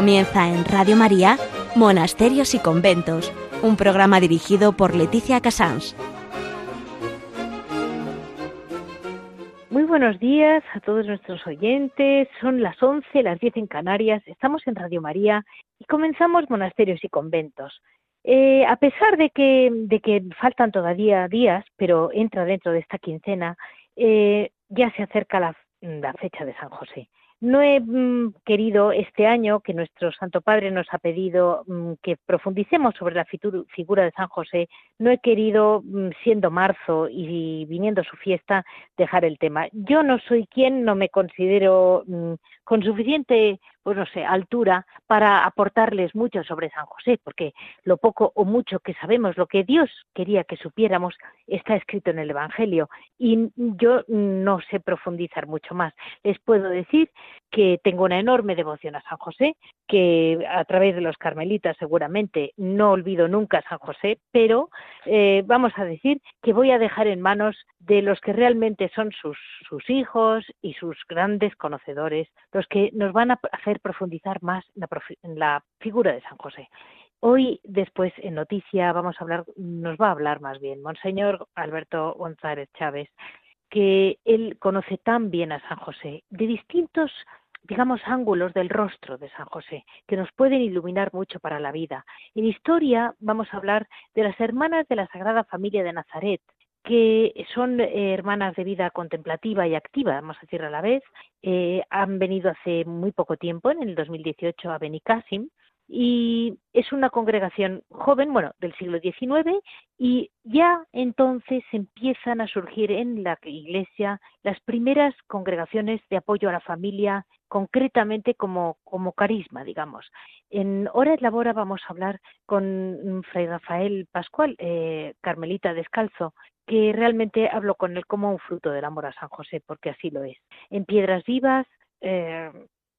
Comienza en Radio María, Monasterios y Conventos, un programa dirigido por Leticia Casans. Muy buenos días a todos nuestros oyentes. Son las 11, las 10 en Canarias. Estamos en Radio María y comenzamos Monasterios y Conventos. Eh, a pesar de que, de que faltan todavía días, pero entra dentro de esta quincena, eh, ya se acerca la, la fecha de San José. No he mm, querido este año que nuestro Santo Padre nos ha pedido mm, que profundicemos sobre la figura de San José, no he querido, mm, siendo marzo y viniendo su fiesta, dejar el tema. Yo no soy quien, no me considero con suficiente pues no sé, altura para aportarles mucho sobre San José, porque lo poco o mucho que sabemos, lo que Dios quería que supiéramos, está escrito en el Evangelio y yo no sé profundizar mucho más. Les puedo decir que tengo una enorme devoción a San José, que a través de los carmelitas seguramente no olvido nunca a San José, pero eh, vamos a decir que voy a dejar en manos de los que realmente son sus, sus hijos y sus grandes conocedores, los que nos van a hacer profundizar más en la, figura de San José. Hoy, después, en noticia, vamos a hablar, nos va a hablar más bien, Monseñor Alberto González Chávez, que él conoce tan bien a San José, de distintos digamos, ángulos del rostro de San José, que nos pueden iluminar mucho para la vida. En historia vamos a hablar de las hermanas de la Sagrada Familia de Nazaret, que son eh, hermanas de vida contemplativa y activa, vamos a decir a la vez, eh, han venido hace muy poco tiempo, en el 2018, a Benicassim, y es una congregación joven, bueno, del siglo XIX, y ya entonces empiezan a surgir en la iglesia las primeras congregaciones de apoyo a la familia, concretamente como, carisma, digamos. En Hora de Labora vamos a hablar con Fray Rafael Pascual, eh, Carmelita Descalzo, que realmente hablo con él como un fruto del amor a San José, porque así lo es. En Piedras Vivas, eh,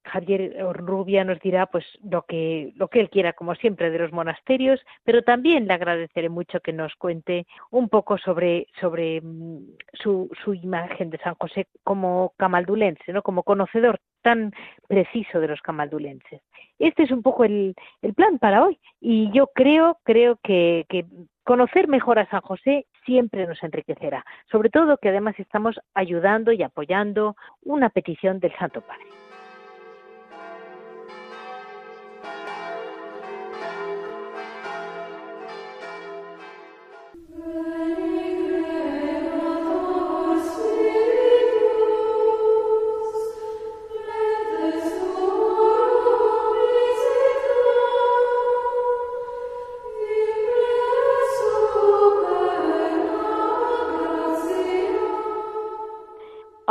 Javier Rubia nos dirá pues lo que lo que él quiera como siempre de los monasterios, pero también le agradeceré mucho que nos cuente un poco sobre sobre mm, su, su imagen de San José como camaldulense, ¿no? Como conocedor tan preciso de los camaldulenses. Este es un poco el, el plan para hoy y yo creo creo que, que conocer mejor a San José siempre nos enriquecerá, sobre todo que además estamos ayudando y apoyando una petición del Santo Padre.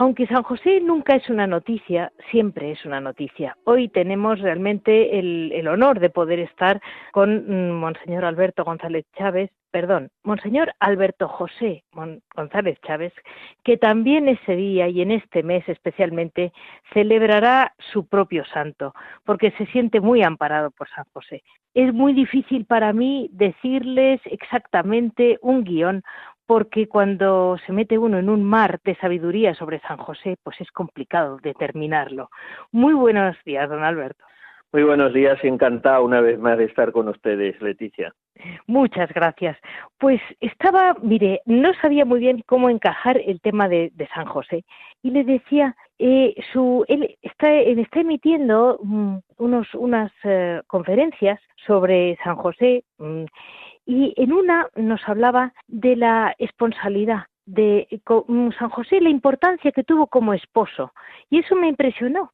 Aunque San José nunca es una noticia, siempre es una noticia. Hoy tenemos realmente el, honor de poder estar con mm, Monseñor Alberto González Chávez, perdón, Monseñor Alberto José González Chávez, que también ese día y en este mes especialmente celebrará su propio santo, porque se siente muy amparado por San José. Es muy difícil para mí decirles exactamente un guion, porque cuando se mete uno en un mar de sabiduría sobre San José, pues es complicado determinarlo. Muy buenos días, don Alberto. Muy buenos días y encantado una vez más de estar con ustedes, Leticia. Muchas gracias. Pues estaba, mire, no sabía muy bien cómo encajar el tema de, San José y le decía, eh, su, él está, está emitiendo mm, unos, unas eh, conferencias sobre San José mm, y en una nos hablaba de la esponsalidad de mm, San José, la importancia que tuvo como esposo. Y eso me impresionó.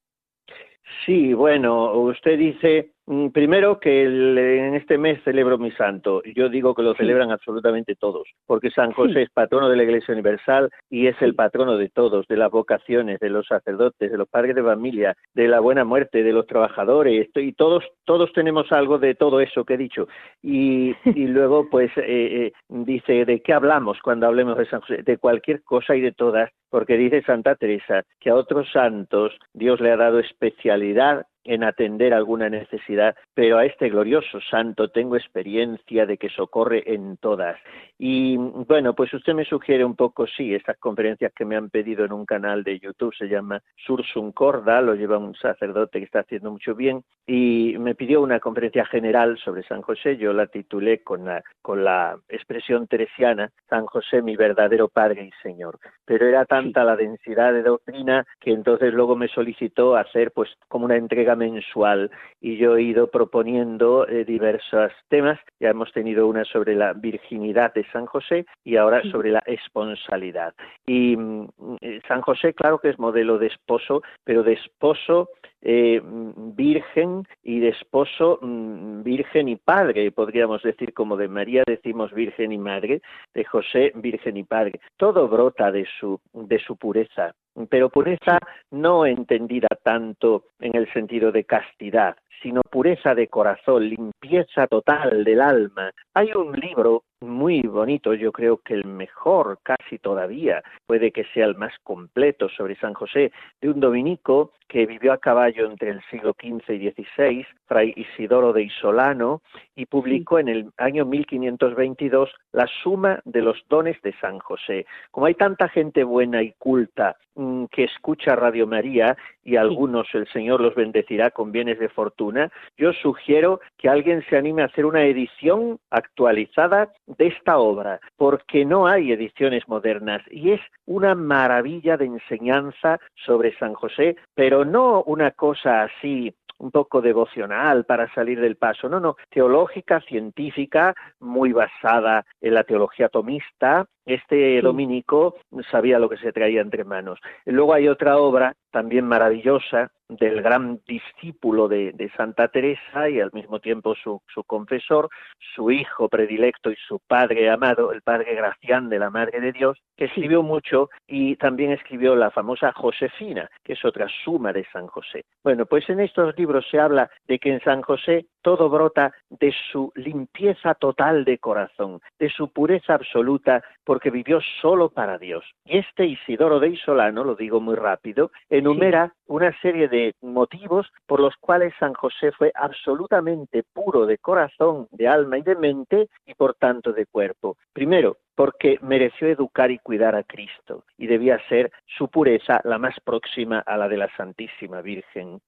Sí, bueno, usted dice primero que en este mes celebro mi santo. Yo digo que lo celebran absolutamente todos, porque San José es patrono de la Iglesia Universal y es el patrono de todos, de las vocaciones, de los sacerdotes, de los padres de familia, de la buena muerte, de los trabajadores, y todos, todos tenemos algo de todo eso que he dicho. Y, y luego, pues, eh, eh, dice, ¿de qué hablamos cuando hablemos de San José? De cualquier cosa y de todas, porque dice Santa Teresa que a otros santos Dios le ha dado especialidad en atender alguna necesidad, pero a este glorioso santo tengo experiencia de que socorre en todas. Y bueno, pues usted me sugiere un poco, sí, estas conferencias que me han pedido en un canal de YouTube, se llama Sursum Corda, lo lleva un sacerdote que está haciendo mucho bien, y me pidió una conferencia general sobre San José, yo la titulé con la, con la expresión teresiana, San José mi verdadero Padre y Señor. Pero era tanta la densidad de doctrina que entonces luego me solicitó hacer pues como una entrega mensual y yo he ido proponiendo eh, diversos temas. Ya hemos tenido una sobre la virginidad de San José y ahora sobre la esponsalidad. Y mm, eh, San José, claro que es modelo de esposo, pero de esposo eh, virgen y de esposo mm, virgen y padre, podríamos decir como de María decimos virgen y madre, de José virgen y padre. Todo brota de su, de su pureza, pero pureza no entendida tanto en el sentido de castidad, sino pureza de corazón, limpieza total del alma. Hay un libro muy bonito, yo creo que el mejor casi todavía, puede que sea el más completo sobre San José, de un dominico que vivió a caballo entre el siglo XV y XVI, Fray Isidoro de Isolano, y publicó en el año 1522 la suma de los dones de San José. Como hay tanta gente buena y culta mm, que escucha Radio María y algunos el Señor los bendecirá con bienes de fortuna, yo sugiero que alguien se anime a hacer una edición actualizada de esta obra, porque no hay ediciones modernas y es una maravilla de enseñanza sobre San José, pero no una cosa así un poco devocional para salir del paso, no, no, teológica, científica, muy basada en la teología tomista, este dominico sabía lo que se traía entre manos. Luego hay otra obra también maravillosa del gran discípulo de, Santa Teresa y al mismo tiempo su, confesor, su hijo predilecto y su padre amado, el padre Gracián de la Madre de Dios, que escribió mucho y también escribió la famosa Josefina, que es otra suma de San José. Bueno, pues en estos libros se habla de que en San José todo brota de su limpieza total de corazón, de su pureza absoluta, porque vivió solo para Dios. Y este Isidoro de Isolano, lo digo muy rápido, enumera una serie de motivos por los cuales San José fue absolutamente puro de corazón, de alma y de mente, y por tanto de cuerpo. Primero, porque mereció educar y cuidar a Cristo y debía ser su pureza la más próxima a la de la Santísima Virgen.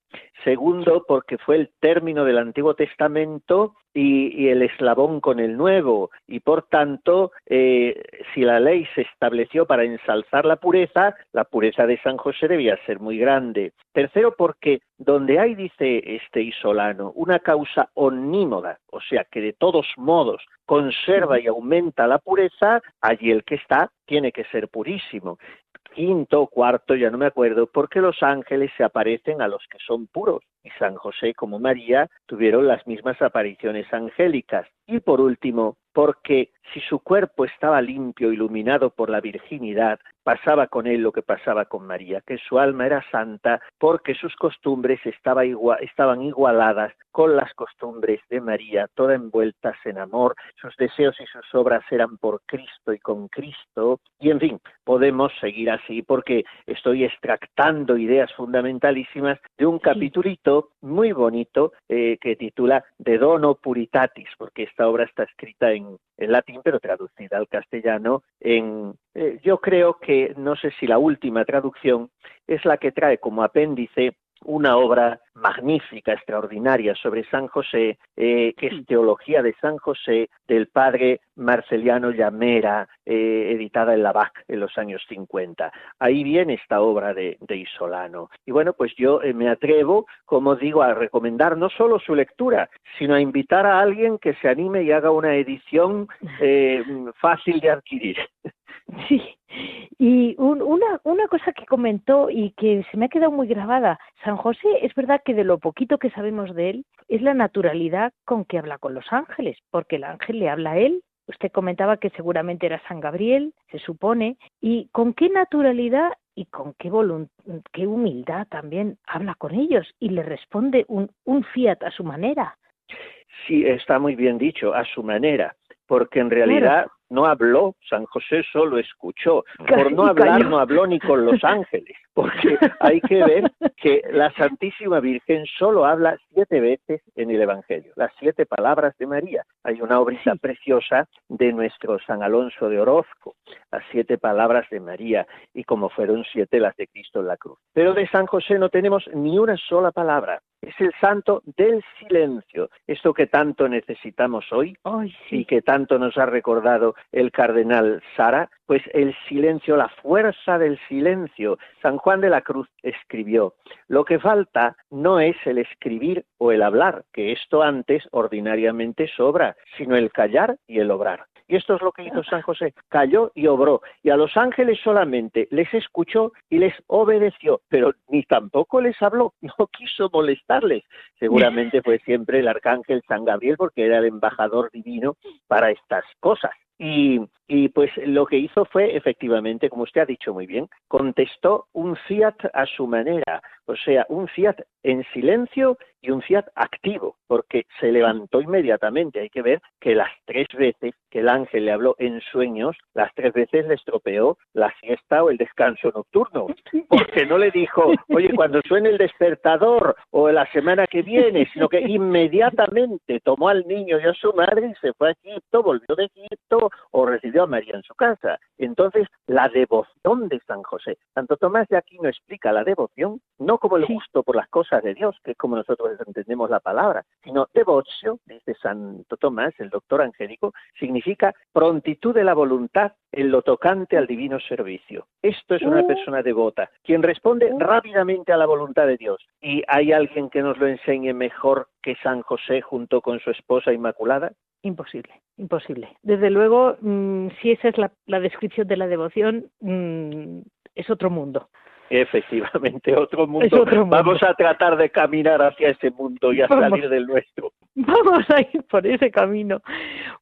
Segundo, porque fue el término del Antiguo Testamento y, el eslabón con el Nuevo, y por tanto, eh, si la ley se estableció para ensalzar la pureza, la pureza de San José debía ser muy grande. Tercero, porque donde hay, dice este Isolano, una causa omnímoda, o sea que de todos modos conserva y aumenta la pureza, allí el que está tiene que ser purísimo quinto cuarto, ya no me acuerdo, porque los ángeles se aparecen a los que son puros y San José como María tuvieron las mismas apariciones angélicas. Y por último, porque si su cuerpo estaba limpio, iluminado por la virginidad, pasaba con él lo que pasaba con María, que su alma era santa porque sus costumbres estaban igualadas con las costumbres de María, todas envueltas en amor, sus deseos y sus obras eran por Cristo y con Cristo, y en fin, podemos seguir así porque estoy extractando ideas fundamentalísimas de un capitulito muy bonito eh, que titula De Dono Puritatis, porque esta obra está escrita en, latín, pero traducida al castellano en, eh, yo creo que, no sé si la última traducción es la que trae como apéndice una obra magnífica, extraordinaria sobre San José, eh, que es Teología de San José del padre Marceliano Llamera, eh, editada en la BAC en los años 50. Ahí viene esta obra de, Isolano. Y bueno, pues yo eh, me atrevo, como digo, a recomendar no solo su lectura, sino a invitar a alguien que se anime y haga una edición fácil de adquirir. Sí, y una, una cosa que comentó y que se me ha quedado muy grabada, San José es verdad que de lo poquito que sabemos de él es la naturalidad con que habla con los ángeles, porque el ángel le habla a él. Usted comentaba que seguramente era San Gabriel, se supone, y con qué naturalidad y con qué, qué humildad también habla con ellos y le responde un, un fiat a su manera. Sí, está muy bien dicho, a su manera, porque en realidad no habló, San José solo escuchó. Por no hablar no habló ni con los ángeles, porque hay que ver que la Santísima Virgen solo habla siete veces en el Evangelio, las siete palabras de María. Hay una obrita preciosa de nuestro San Alonso de Orozco, las siete palabras de María, y como fueron siete las de Cristo en la cruz. Pero de San José no tenemos ni una sola palabra. Es el santo del silencio, esto que tanto necesitamos hoy y que tanto nos ha recordado el cardenal Sara, pues el silencio, la fuerza del silencio. San Juan de la Cruz escribió, lo que falta no es el escribir o el hablar, que esto antes ordinariamente sobra, sino el callar y el obrar. Y esto es lo que hizo San José, calló y obró. Y a los ángeles solamente les escuchó y les obedeció, pero ni tampoco les habló, no quiso molestarles. Seguramente fue siempre el arcángel San Gabriel porque era el embajador divino para estas cosas. Y, y, pues lo que hizo fue, efectivamente, como usted ha dicho muy bien, contestó un fiat a su manera, o sea, un fiat en silencio y un fiat activo, porque se levantó inmediatamente. Hay que ver que las tres veces que el ángel le habló en sueños, las tres veces le estropeó la siesta o el descanso nocturno, porque no le dijo, oye, cuando suene el despertador o la semana que viene, sino que inmediatamente tomó al niño y a su madre y se fue a Egipto, volvió de Egipto o recibió a María en su casa. Entonces, la devoción de San José. Santo Tomás de Aquino explica la devoción no como el gusto por las cosas de Dios, que es como nosotros entendemos la palabra, sino devocio, dice Santo Tomás, el doctor angélico, significa prontitud de la voluntad en lo tocante al divino servicio. Esto es una mm. persona devota, quien responde mm. rápidamente a la voluntad de Dios. ¿Y hay alguien que nos lo enseñe mejor que San José junto con su esposa Inmaculada? Imposible, imposible. Desde luego, mm, si esa es la, descripción de la devoción, es otro mundo. Efectivamente, otro mundo. Vamos a tratar de caminar hacia ese mundo y a salir del nuestro. Vamos a ir por ese camino.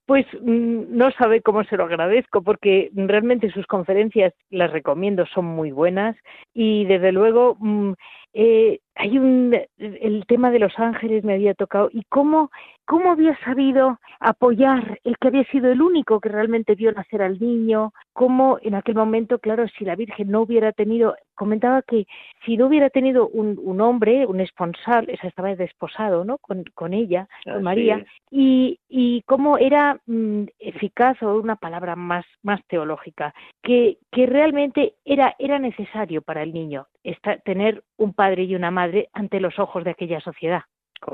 Pues mm, no sabe cómo se lo agradezco, porque realmente sus conferencias las recomiendo, son muy buenas y desde luego mm, eh, hay un el tema de los ángeles me había tocado y cómo cómo había sabido apoyar el que había sido el único que realmente vio nacer al niño cómo en aquel momento claro si la Virgen no hubiera tenido comentaba que si no hubiera tenido un, un hombre un esponsal esa estaba desposado no con, con ella con María y y cómo era mm, eficaz o una palabra más más teológica que que realmente era era necesario para el niño tener un padre y una madre ante los ojos de aquella sociedad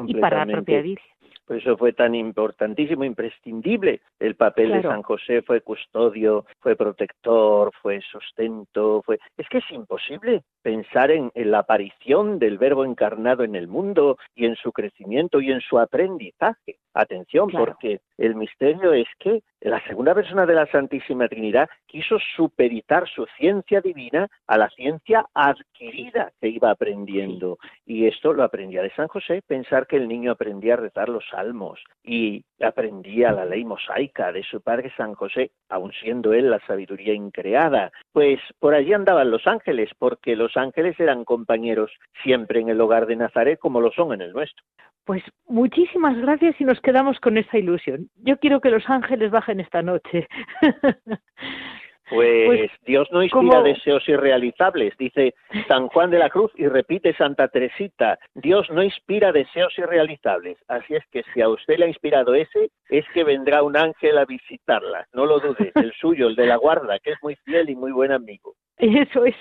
y para la propia Virgen. Por eso fue tan importantísimo, imprescindible. El papel de San José fue custodio, fue protector, fue sustento, fue... Es que es imposible pensar en, la aparición del verbo encarnado en el mundo y en su crecimiento y en su aprendizaje. Atención, porque el misterio es que la segunda persona de la Santísima Trinidad quiso superitar su ciencia divina a la ciencia adquirida que iba aprendiendo. Y esto lo aprendía de San José, pensar que el niño aprendía a rezar los salmos y aprendía la ley mosaica de su padre San José, aun siendo él la sabiduría increada. Pues por allí andaban los ángeles, porque los ángeles eran compañeros siempre en el hogar de Nazaret como lo son en el nuestro. Pues muchísimas gracias y nos quedamos con esa ilusión. Yo quiero que los ángeles bajen esta noche. Pues, pues, Dios no inspira deseos irrealizables, dice San Juan de la Cruz y repite Santa Teresita, Dios no inspira deseos irrealizables. Así es que si a usted le ha inspirado ese, es que vendrá un ángel a visitarla, no lo dude, el suyo, el de la guarda, que es muy fiel y muy buen amigo. Eso, eso.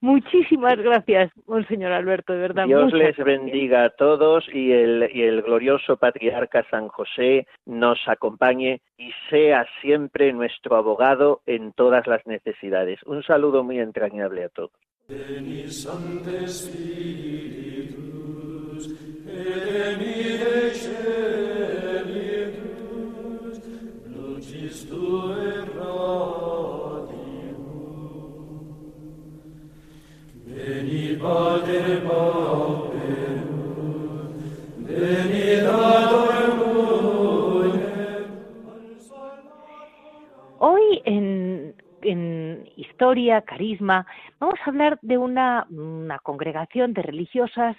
Muchísimas gracias, Monseñor Alberto, de verdad. Dios les bendiga a todos y el, y el glorioso patriarca San José nos acompañe y sea siempre nuestro abogado en todas las necesidades. Un saludo muy entrañable a todos. Hoy en, Historia, Carisma, vamos a hablar de una, congregación de religiosas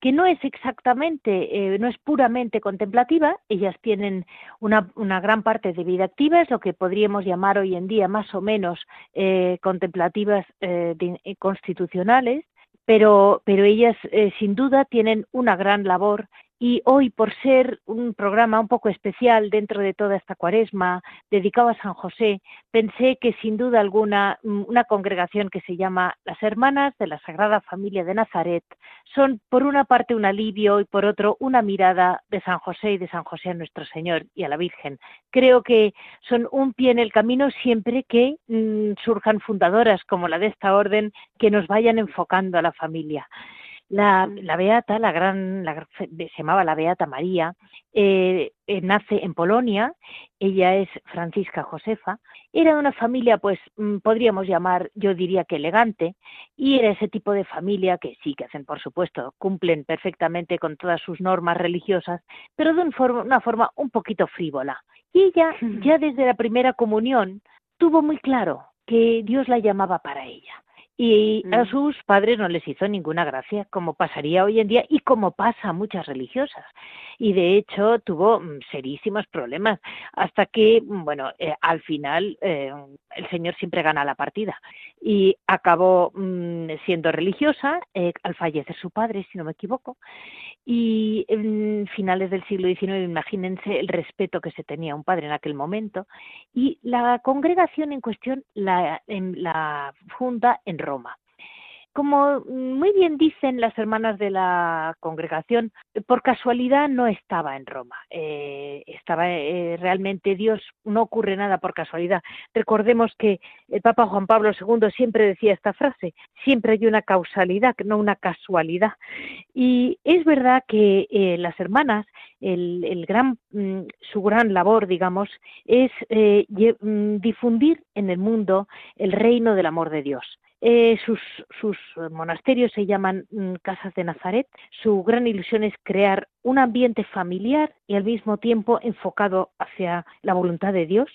que no es exactamente, eh, no es puramente contemplativa, ellas tienen una, una, gran parte de vida activa, es lo que podríamos llamar hoy en día más o menos eh, contemplativas eh, constitucionales, pero, pero ellas sin duda tienen una gran labor y hoy, por ser un programa un poco especial dentro de toda esta cuaresma dedicado a San José, pensé que sin duda alguna mm, una congregación que se llama las Hermanas de la Sagrada Familia de Nazaret son por una parte un alivio y por otro una mirada de San José y de San José a nuestro Señor y a la Virgen. Creo que son un pie en el camino siempre que mm, surjan fundadoras como la de esta orden que nos vayan enfocando a la familia. La, la Beata, la gran, la, se llamaba la Beata María, eh, eh, nace en Polonia, ella es Francisca Josefa, era de una familia, pues mm, podríamos llamar, yo diría que elegante, y era ese tipo de familia que sí, que hacen, por supuesto, cumplen perfectamente con todas sus normas religiosas, pero de una forma un poquito frívola. Y ella, ya desde la primera comunión, tuvo muy claro que Dios la llamaba para ella y a mm. sus padres no les hizo ninguna gracia, como pasaría hoy en día y como pasa a muchas religiosas. Y de hecho tuvo mm, serísimos problemas hasta que, mm, bueno, eh, al final eh, el Señor siempre gana la partida y acabó siendo religiosa eh, al fallecer su padre, si no me equivoco. Y en finales del siglo XIX, imagínense el respeto que se tenía a un padre en aquel momento. Y la congregación en cuestión la, en, la funda en Roma. Como muy bien dicen las hermanas de la congregación, por casualidad no estaba en Roma. Eh, estaba eh, realmente Dios, no ocurre nada por casualidad. Recordemos que el Papa Juan Pablo II siempre decía esta frase: siempre hay una causalidad, no una casualidad. Y es verdad que eh, las hermanas, el, gran, mm, su gran labor, digamos, es mm, difundir en el mundo el reino del amor de Dios. Eh, sus, sus, monasterios se llaman mm, Casas de Nazaret. Su gran ilusión es crear un ambiente familiar y al mismo tiempo enfocado hacia la voluntad de Dios.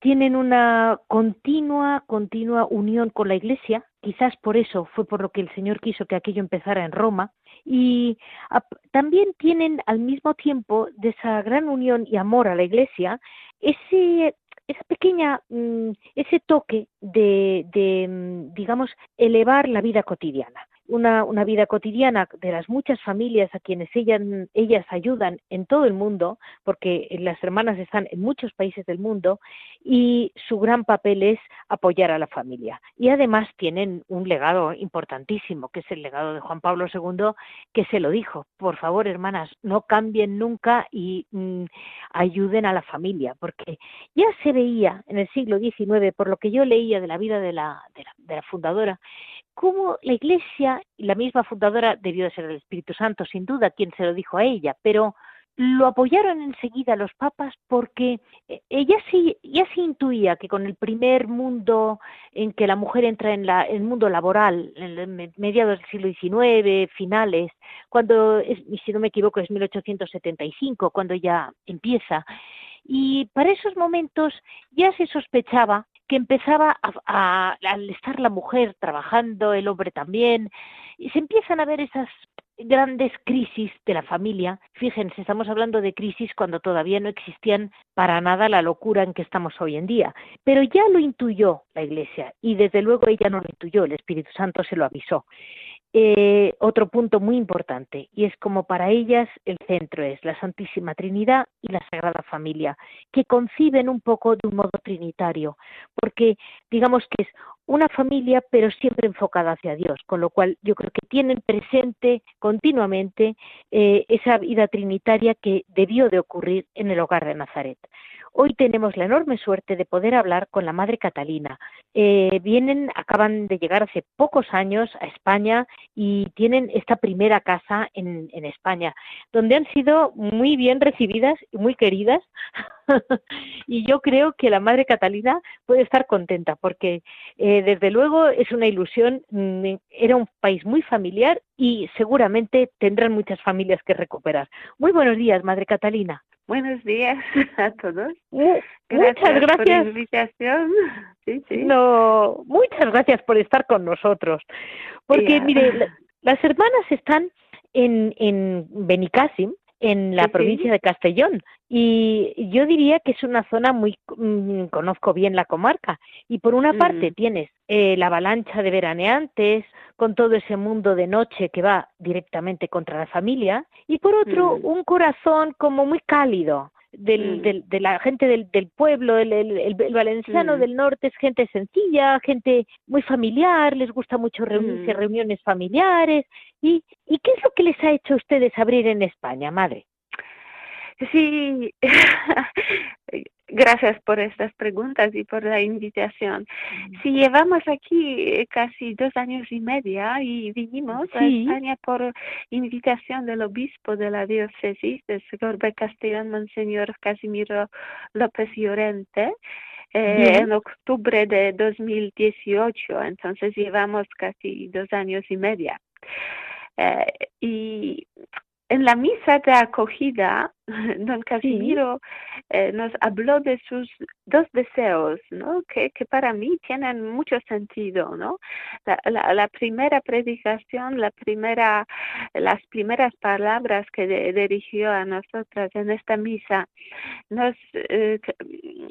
Tienen una continua, continua unión con la Iglesia. Quizás por eso fue por lo que el Señor quiso que aquello empezara en Roma. Y también tienen al mismo tiempo de esa gran unión y amor a la Iglesia ese esa pequeña, mm, ese toque de, de, mm, digamos, elevar la vida cotidiana una, vida cotidiana de las muchas familias a quienes ellas, ellas ayudan en todo el mundo, porque las hermanas están en muchos países del mundo y su gran papel es apoyar a la familia. Y además tienen un legado importantísimo, que es el legado de Juan Pablo II, que se lo dijo, por favor, hermanas, no cambien nunca y mm, ayuden a la familia, porque ya se veía en el siglo XIX, por lo que yo leía de la vida de la, de la, de la fundadora, cómo la Iglesia, y la misma fundadora debió de ser el Espíritu Santo, sin duda, quien se lo dijo a ella, pero lo apoyaron enseguida los papas porque eh, ella sí ya se intuía que con el primer mundo en que la mujer entra en, la, el mundo laboral, en mediados del siglo XIX, finales, cuando, si no me equivoco, es 1875, cuando ya empieza, y para esos momentos ya se sospechaba que empezaba a, al estar la mujer trabajando, el hombre también, y se empiezan a ver esas grandes crisis de la familia. Fíjense, estamos hablando de crisis cuando todavía no existían para nada la locura en que estamos hoy en día. Pero ya lo intuyó la Iglesia y desde luego ella no lo intuyó, el Espíritu Santo se lo avisó. Eh, otro punto muy importante, y es como para ellas el centro es la Santísima Trinidad y la Sagrada Familia, que conciben un poco de un modo trinitario, porque digamos que es una familia pero siempre enfocada hacia Dios, con lo cual yo creo que tienen presente continuamente eh, esa vida trinitaria que debió de ocurrir en el hogar de Nazaret. Hoy tenemos la enorme suerte de poder hablar con la Madre Catalina. Eh, vienen, acaban de llegar hace pocos años a España y tienen esta primera casa en, España, donde han sido muy bien recibidas y muy queridas. y yo creo que la Madre Catalina puede estar contenta porque eh, desde luego es una ilusión, mm, era un país muy familiar y seguramente tendrán muchas familias que recuperar. Muy buenos días, Madre Catalina. Buenos días a todos. muchas gracias por la invitación. Sí, sí. No, muchas gracias por estar con nosotros. Porque, mire, las hermanas están en, en Benicàssim, en la provincia de Castellón. Y yo diría que es una zona muy, mm, conozco bien la comarca. Y por una parte Mm. tienes eh, la avalancha de veraneantes, con todo ese mundo de noche que va directamente contra la familia. Y por otro, Mm. un corazón como muy cálido. Del, Mm. del- de la gente del, del pueblo, el, el, el- el valenciano Mm. del norte es gente sencilla, gente muy familiar, les gusta mucho reunirse, reuniones familiares. ¿Y, ¿Y qué es lo que les ha hecho a ustedes abrir en España, madre? Sí, gracias por estas preguntas y por la invitación. Sí, llevamos aquí eh, casi dos años y media y vinimos a. España por invitación del obispo de la diócesis de Segorbe Castellón, Monseñor Casimiro López Llorente. eh, en octubre de 2018, entonces llevamos casi dos años y media. Eh, y en la misa de acogida, don Casimiro eh, nos habló de sus dos deseos, ¿no? Que, que para mí tienen mucho sentido, ¿no? La, la, la primera predicación, la primera, las primeras palabras que de- dirigió a nosotras en esta misa, nos, eh,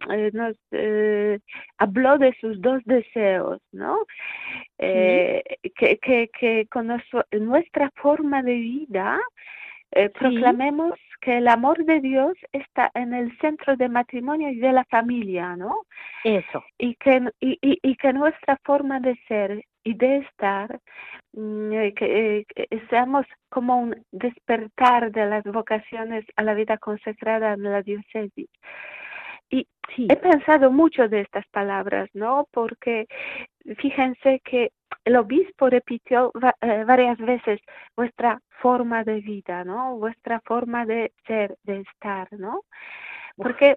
eh, nos eh, habló de sus dos deseos, ¿no? Eh, que, que, que con nuestro- nuestra forma de vida eh, proclamemos que el amor de Dios está en el centro del matrimonio y de la familia, ¿no? Eso. Y que, y, y, y que nuestra forma de ser y de estar, mm, eh, que, eh, que seamos como un despertar de las vocaciones a la vida consagrada en la diócesis. Y Sí. he pensado mucho de estas palabras, ¿no? Porque fíjense que el obispo repitió eh, varias veces vuestra forma de vida, ¿no? Vuestra forma de ser, de estar, ¿no? Porque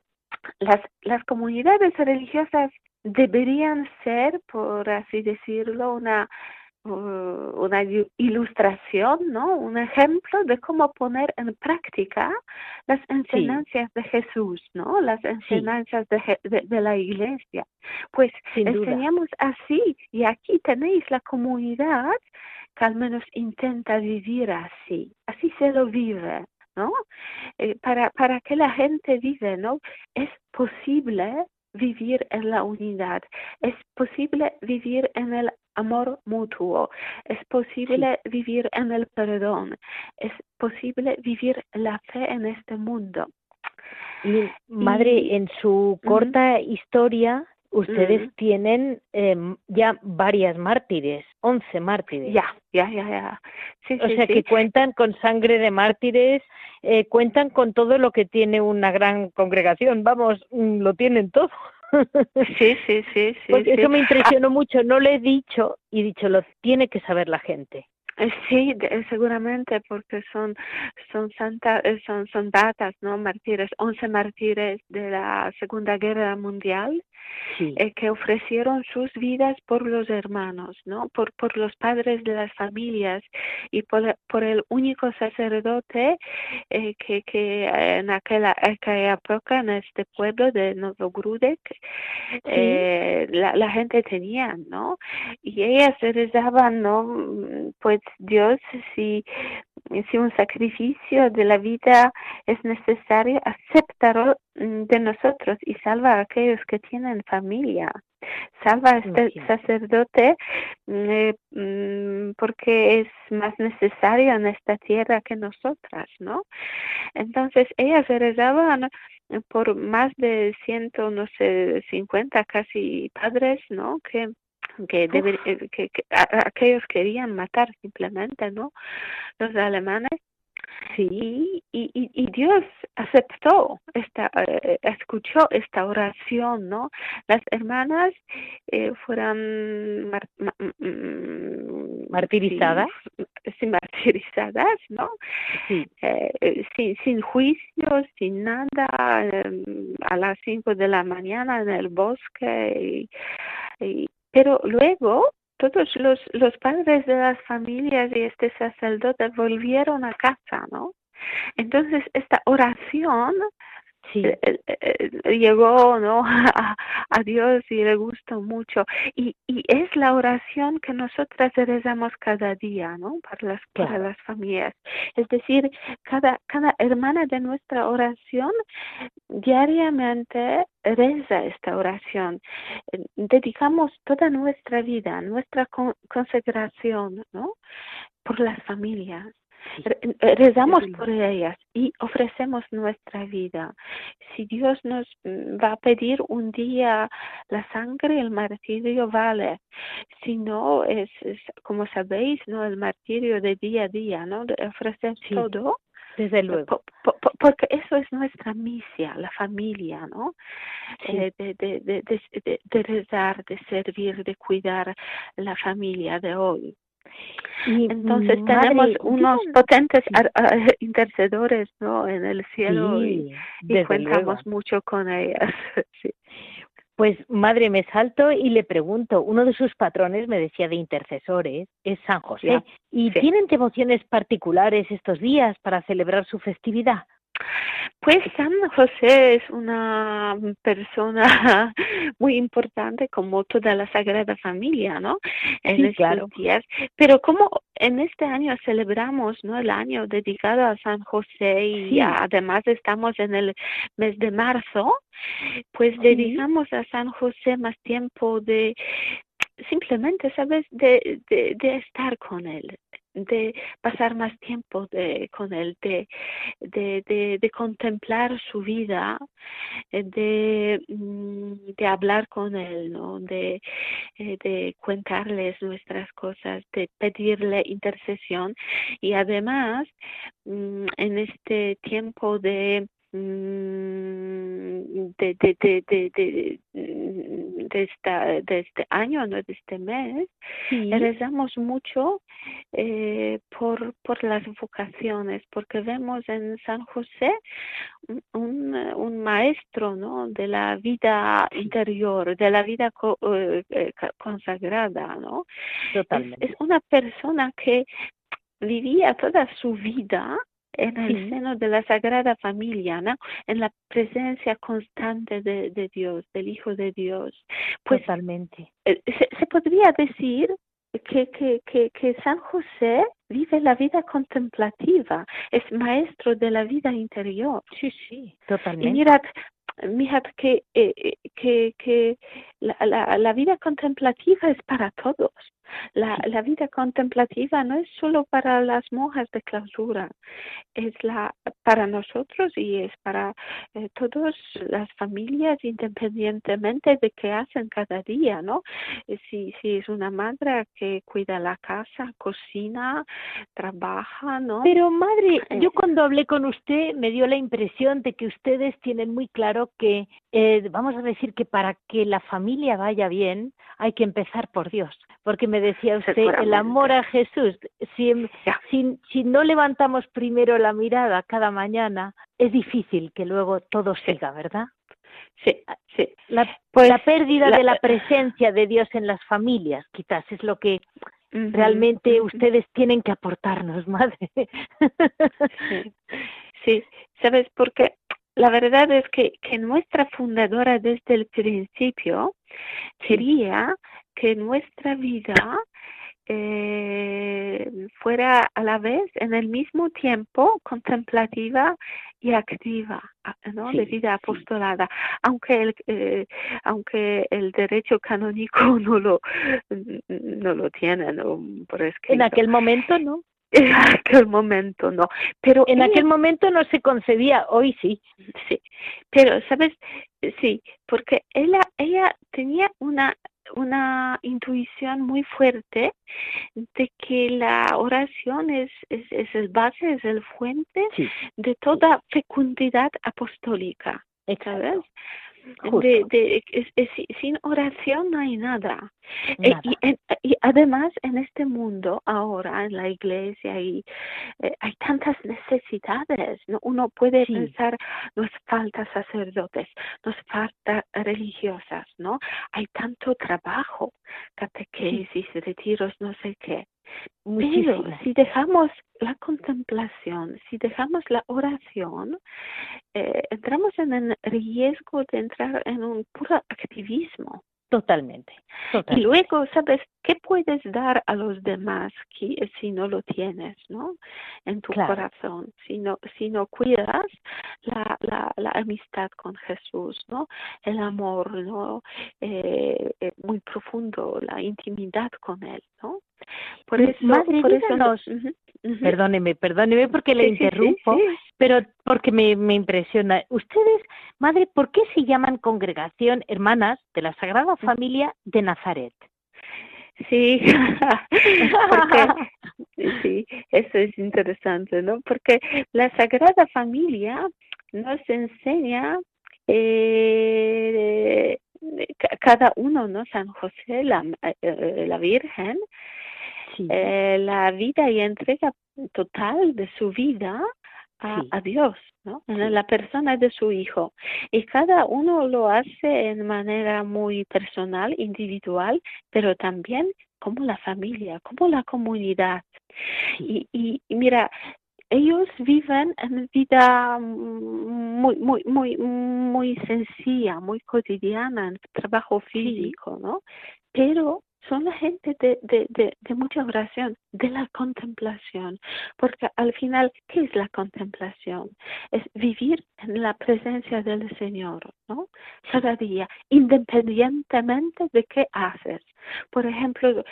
las, las comunidades religiosas deberían ser, por así decirlo, una, una ilu- ilustración, ¿no? Un ejemplo de cómo poner en práctica las enseñanzas de Jesús, ¿no? Las enseñanzas de, de, de la iglesia. Pues Sin duda. enseñamos así y aquí tenéis la comunidad que al menos intenta vivir así, así se lo vive, ¿no? Eh, para, para que la gente vive, ¿no? Es posible vivir en la unidad, es posible vivir en el amor mutuo, es posible vivir en el perdón, es posible vivir la fe en este mundo. Madre, Y- en su corta historia, ustedes Ujú. tienen em, ya varias mártires, 11 mártires. Ya, ya, ya, ya. Sí, O sí, sea, sí. que cuentan con sangre de mártires, eh, cuentan con todo lo que tiene una gran congregación. Vamos, mm, lo tienen todo. Sí, sí, sí, sí. Sí. eso me impresionó mucho. No le he dicho y he dicho, lo tiene que saber la gente. Eh, Sí, de- seguramente porque son son santa, eh, son son datas, ¿no? Mártires, 11 mártires de la Segunda Guerra Mundial Sí. eh, que ofrecieron sus vidas por los hermanos, ¿no? Por por los padres de las familias y por por el único sacerdote eh, que que en aquella, aquella época en este pueblo de Novogrudek eh, la, la gente tenía, ¿no? Y ellas rezaban, ¿no? Pues Dios, si, si un sacrificio de la vida es necesario, acéptalo de nosotros y salva a aquellos que tienen familia. Salva a este sacerdote mm, eh, mm, porque es más necesario en esta tierra que nosotras, ¿no? Entonces ellas rezaban eh, por más de ciento, no sé, cincuenta casi padres, ¿no? Que que, deber- eh, que, que a- a- aquellos querían matar simplemente, ¿no? Los alemanes. Y, y, y, y Dios aceptó esta, eh, escuchó esta oración, ¿no? Las hermanas eh, fueron mar- ma- mm, Martirizadas. Sí, sí, martirizadas, ¿no? Sí. eh, eh, sin, sin juicio, sin nada, a las cinco de la mañana en el bosque. Y- pero luego todos los, los padres de las familias y este sacerdote volvieron a casa, ¿no? Entonces esta oración eh, eh, llegó ¿no? A, Dios y le gustó mucho. Y, y es la oración que nosotras rezamos cada día, ¿no? Para las, para las familias. Es decir, cada, cada hermana de nuestra oración diariamente reza esta oración. Dedicamos toda nuestra vida, nuestra consagración, ¿no? Por las familias. Eh, rezamos por ellas y ofrecemos nuestra vida. Si Dios nos mm, va a pedir un día la sangre, el martirio vale. Si no, es, como sabéis, no el martirio de día a día, ¿no? De ofrecer todo. Desde luego. porque eso es nuestra misión, la familia, ¿no? Eh, de, de, de, de, rezar, de servir, de cuidar la familia de hoy. Y, Entonces tenemos unos potentes intercedores ¿no? en el cielo y, y cuentamos mucho con ellas. Pues madre, me salto y le pregunto, uno de sus patrones me decía de intercesores, es San José. ¿Y tienen devociones particulares estos días para celebrar su festividad? Pues San José es una persona muy importante como toda la Sagrada Familia, ¿no? En estos claro. días. Pero como en este año celebramos, ¿no? El año dedicado a San José y además estamos en el mes de marzo, pues dedicamos a San José más tiempo de simplemente, ¿sabes? De, de, de estar con él, de pasar más tiempo de, con él, de, de, contemplar su vida, eh, de, mm, de hablar con él, ¿no? de, eh, de contarles nuestras cosas, de pedirle intercesión y además mm, en este tiempo de de, de, de, de, mm, de, esta, de este año, ¿no? de este mes, rezamos mucho eh, por, por las vocaciones, porque vemos en San José un, un maestro ¿no? de la vida interior, de la vida eh, eh, consagrada. ¿no? Totalmente. es una persona que vivía toda su vida en el seno de la Sagrada Familia, ¿no? en la presencia constante de, de Dios, del Hijo de Dios. Pues, Totalmente. Eh, se, se, podría decir que, que, que, que, San José vive la vida contemplativa, es maestro de la vida interior. Sí, sí, totalmente. Y mirad, mirad que, eh, eh, que, que la, la, la vida contemplativa es para todos. La, la, vida contemplativa no es solo para las monjas de clausura, es la para nosotros y es para eh, todas las familias independientemente de qué hacen cada día, ¿no? Eh, si, si es una madre que cuida la casa, cocina, trabaja, ¿no? Pero madre, eh, yo cuando hablé con usted me dio la impresión de que ustedes tienen muy claro que, eh, vamos a decir que para que la familia vaya bien hay que empezar por Dios, porque me decía usted el amor a Jesús. Si, si, si, no levantamos primero la mirada cada mañana, es difícil que luego todo siga, ¿verdad? Sí, sí. La, pues, la pérdida de la presencia de Dios en las familias, quizás es lo que realmente ustedes tienen que aportarnos, madre. sí. sí, ¿sabes por qué? La verdad es que, que nuestra fundadora desde el principio sería que nuestra vida eh, fuera a la vez en el mismo tiempo contemplativa y activa ¿no? de vida apostolada aunque el eh, aunque el derecho canónico no lo no lo tiene ¿no? por escrito. en aquel momento no en aquel momento no pero en aquel momento no se concebía hoy sí sí pero sabes sí porque ella ella tenía una una intuición muy fuerte de que la oración es, es, es el base, es el fuente de toda fecundidad apostólica. ¿Sabes? De, de, sin oración no hay nada. Eh, y, y, además en este mundo ahora, en la iglesia, hay, eh, hay tantas necesidades. ¿no? Uno puede pensar, nos falta sacerdotes, nos falta religiosas, ¿no? Hay tanto trabajo, catequesis, retiros, no sé qué. Pero si dejamos la contemplación, si dejamos la oración, eh, entramos en el riesgo de entrar en un puro activismo. Totalmente, Y luego, ¿sabes qué puedes dar a los demás si no lo tienes, ¿no? En tu corazón, si no, si no cuidas la, la, la, amistad con Jesús, ¿no? El amor, ¿no? Eh, eh, muy profundo, la intimidad con Él, ¿no? Por eso, Madre, por eso Perdóneme, perdóneme porque le interrumpo, pero porque me, me impresiona. Ustedes, madre, ¿por qué se llaman congregación hermanas de la Sagrada Familia de Nazaret? Sí, sí, eso es interesante, ¿no? Porque la Sagrada Familia nos enseña eh, cada uno, ¿no? San José, la, eh, la Virgen, eh, la vida y entrega total de su vida a, Dios, ¿no? En la persona de su hijo. Y cada uno lo hace en manera muy personal, individual, pero también como la familia, como la comunidad. Y, y, mira, ellos viven en vida muy, muy, muy, muy sencilla, muy cotidiana, en trabajo físico, ¿no? Pero son la gente de, de, de, mucha oración, de la contemplación, porque al final, ¿qué es la contemplación? Es vivir en la presencia del Señor, ¿no? Cada día, independientemente de qué haces. Por ejemplo,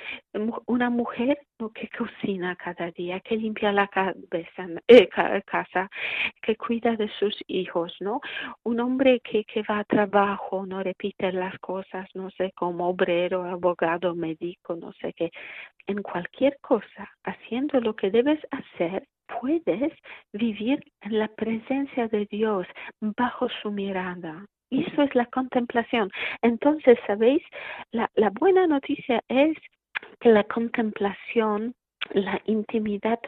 una mujer que cocina cada día, que limpia la cabeza, eh, casa, que cuida de sus hijos, ¿no? Un hombre que, que va a trabajo, no repite las cosas, no sé, como obrero, abogado, médico, no sé qué. En cualquier cosa, haciendo lo que debes hacer, puedes vivir en la presencia de Dios bajo su mirada. Eso es la contemplación. Entonces, ¿sabéis? La, la buena noticia es que la contemplación la intimidad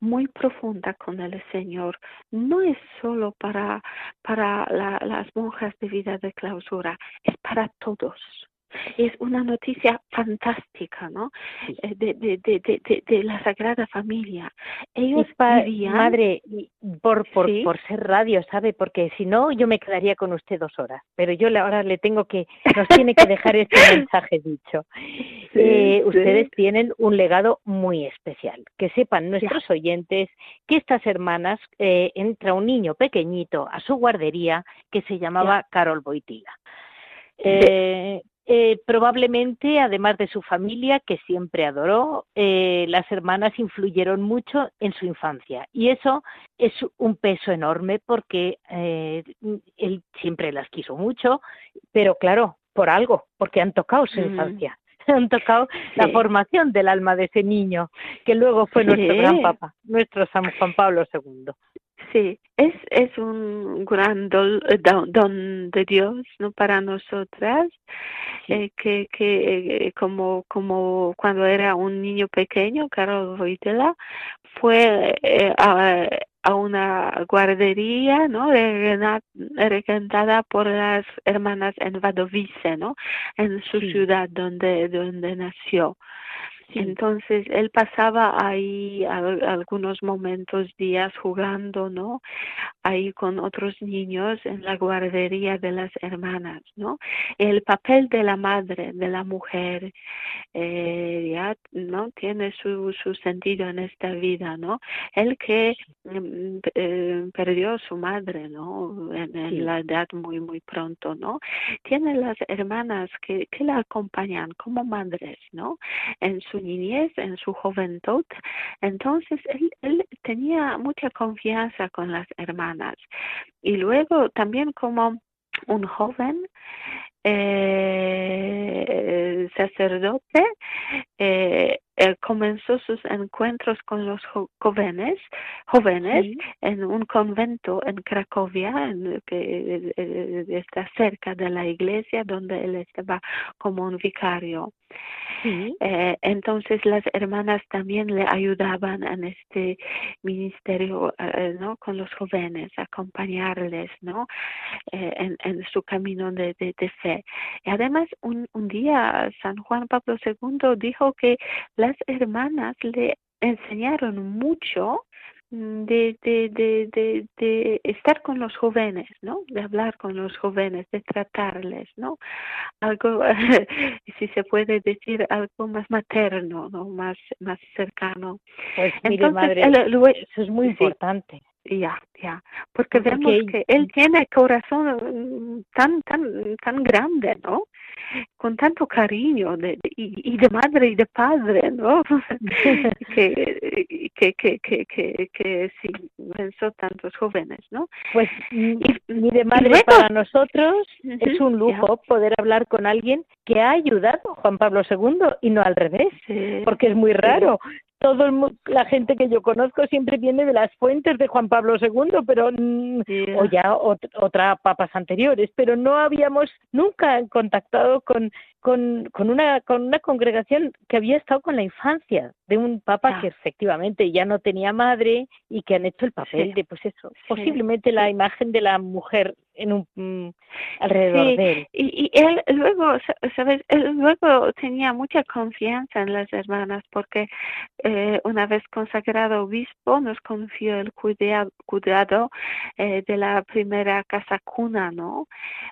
muy profunda con el Señor no es solo para, para las monjas de vida de clausura, es para todos. Es una noticia fantástica, ¿no? Eh, de, de, de, de, la Sagrada Familia. Ellos vivían... Madre, por, por, por ser radio, ¿sabe? Porque si no, yo me quedaría con usted dos horas. Pero yo ahora le tengo que... Nos tiene que dejar este mensaje dicho. Eh, ustedes tienen un legado muy especial. Que sepan nuestros oyentes que estas hermanas eh, entra un niño pequeñito a su guardería que se llamaba Carol Boitiga. Eh, eh, probablemente, además de su familia, que siempre adoró, eh, las hermanas influyeron mucho en su infancia. Y eso es un peso enorme porque eh, él siempre las quiso mucho, pero claro, por algo, porque han tocado su mm. infancia. Han tocado la formación del alma de ese niño, que luego fue nuestro gran papa, nuestro San Juan Pablo II. Sí, es, es un gran eh, don, de Dios ¿no? para nosotras, eh, que, que eh, como, como cuando era un niño pequeño, Carlos Voitela, fue a, a, una guardería ¿no? regentada por las hermanas en Vadovice, ¿no? en su ciudad donde, donde nació. Entonces él pasaba ahí algunos momentos, días jugando, ¿no? Ahí con otros niños en la guardería de las hermanas, ¿no? El papel de la madre, de la mujer, eh, ya, ¿no? Tiene su, su sentido en esta vida, ¿no? El que mm, eh, perdió su madre, ¿no? En, la edad muy, muy pronto, ¿no? Tiene las hermanas que, que la acompañan como madres, ¿no? En su niñez, en su juventud. Entonces, él, él tenía mucha confianza con las hermanas. Y luego también como un joven eh, sacerdote eh, eh, comenzó sus encuentros con los jóvenes, jóvenes en un convento en Cracovia, en, que está cerca de la iglesia donde él estaba como un vicario. Eh, entonces las hermanas también le ayudaban en este ministerio, eh, ¿no? Con los jóvenes, acompañarles, ¿no? Eh, en, en, su camino de, de, fe. Y además un, un día San Juan Pablo II dijo que la las hermanas le enseñaron mucho Mm, de, de, de, de, de estar con los jóvenes, ¿no? De hablar con los jóvenes, de tratarles, ¿no? Algo, si se puede decir, algo más materno, ¿no? Más, más cercano. Pues mire, madre, eso es muy importante. Ya, ya, porque, vemos que él tiene corazón tan, tan, tan grande, ¿no? Con tanto cariño de, y, de madre y de padre, ¿no? que, que, que, que, que, que sí, pensó tantos jóvenes, ¿no? Pues y, de madre para nosotros es un lujo poder hablar con alguien que ha ayudado a Juan Pablo II y no al revés, porque es muy raro todo la gente que yo conozco siempre viene de las fuentes de Juan Pablo II, pero o ya otra papas anteriores, pero no habíamos nunca contactado con con, con, una, con una congregación que había estado con la infancia de un papa que efectivamente ya no tenía madre y que han hecho el papel de, pues eso, posiblemente la imagen de la mujer en un mm, alrededor de él. Y, y él luego, sabes, él luego tenía mucha confianza en las hermanas porque eh, una vez consagrado obispo nos confió el cuidado, cuidado eh, de la primera casa cuna, ¿no?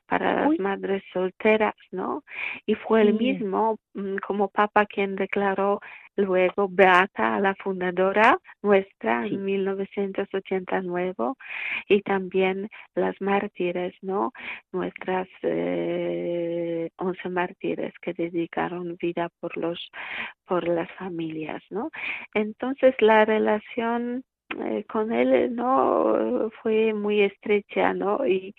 Para las madres solteras, ¿no? Y fue el mismo mm, como papa quien declaró luego beata la fundadora nuestra en 1989 y también las mártires, ¿no? Nuestras eh, once mártires que dedicaron vida por los por las familias, ¿no? Entonces la relación eh, con él no fue muy estrecha no y,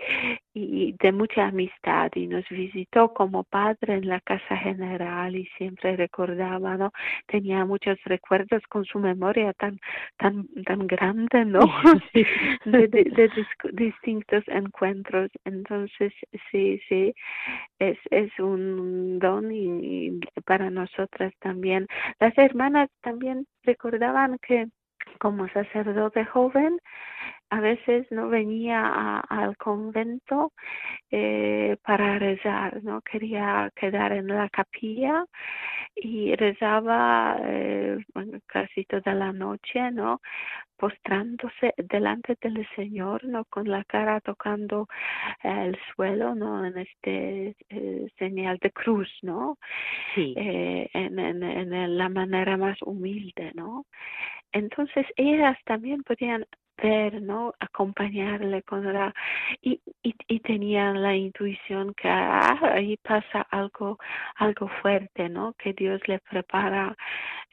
y de mucha amistad y nos visitó como padre en la casa general y siempre recordaba no tenía muchos recuerdos con su memoria tan tan tan grande no de, de, distintos encuentros. Entonces sí sí es es un don y para nosotras también. Las hermanas también recordaban que como sacerdote joven, a veces no venía al convento eh, para rezar, no quería quedar en la capilla y rezaba eh, casi toda la noche, no postrándose delante del Señor, no con la cara tocando el suelo, no en este eh, señal de cruz, no, sí. en, en, en la manera más humilde, no. Entonces ellas también podían ¿no? Acompañarle con la y, y, tenían la intuición que ah, ahí pasa algo, algo fuerte, ¿no? Que Dios le prepara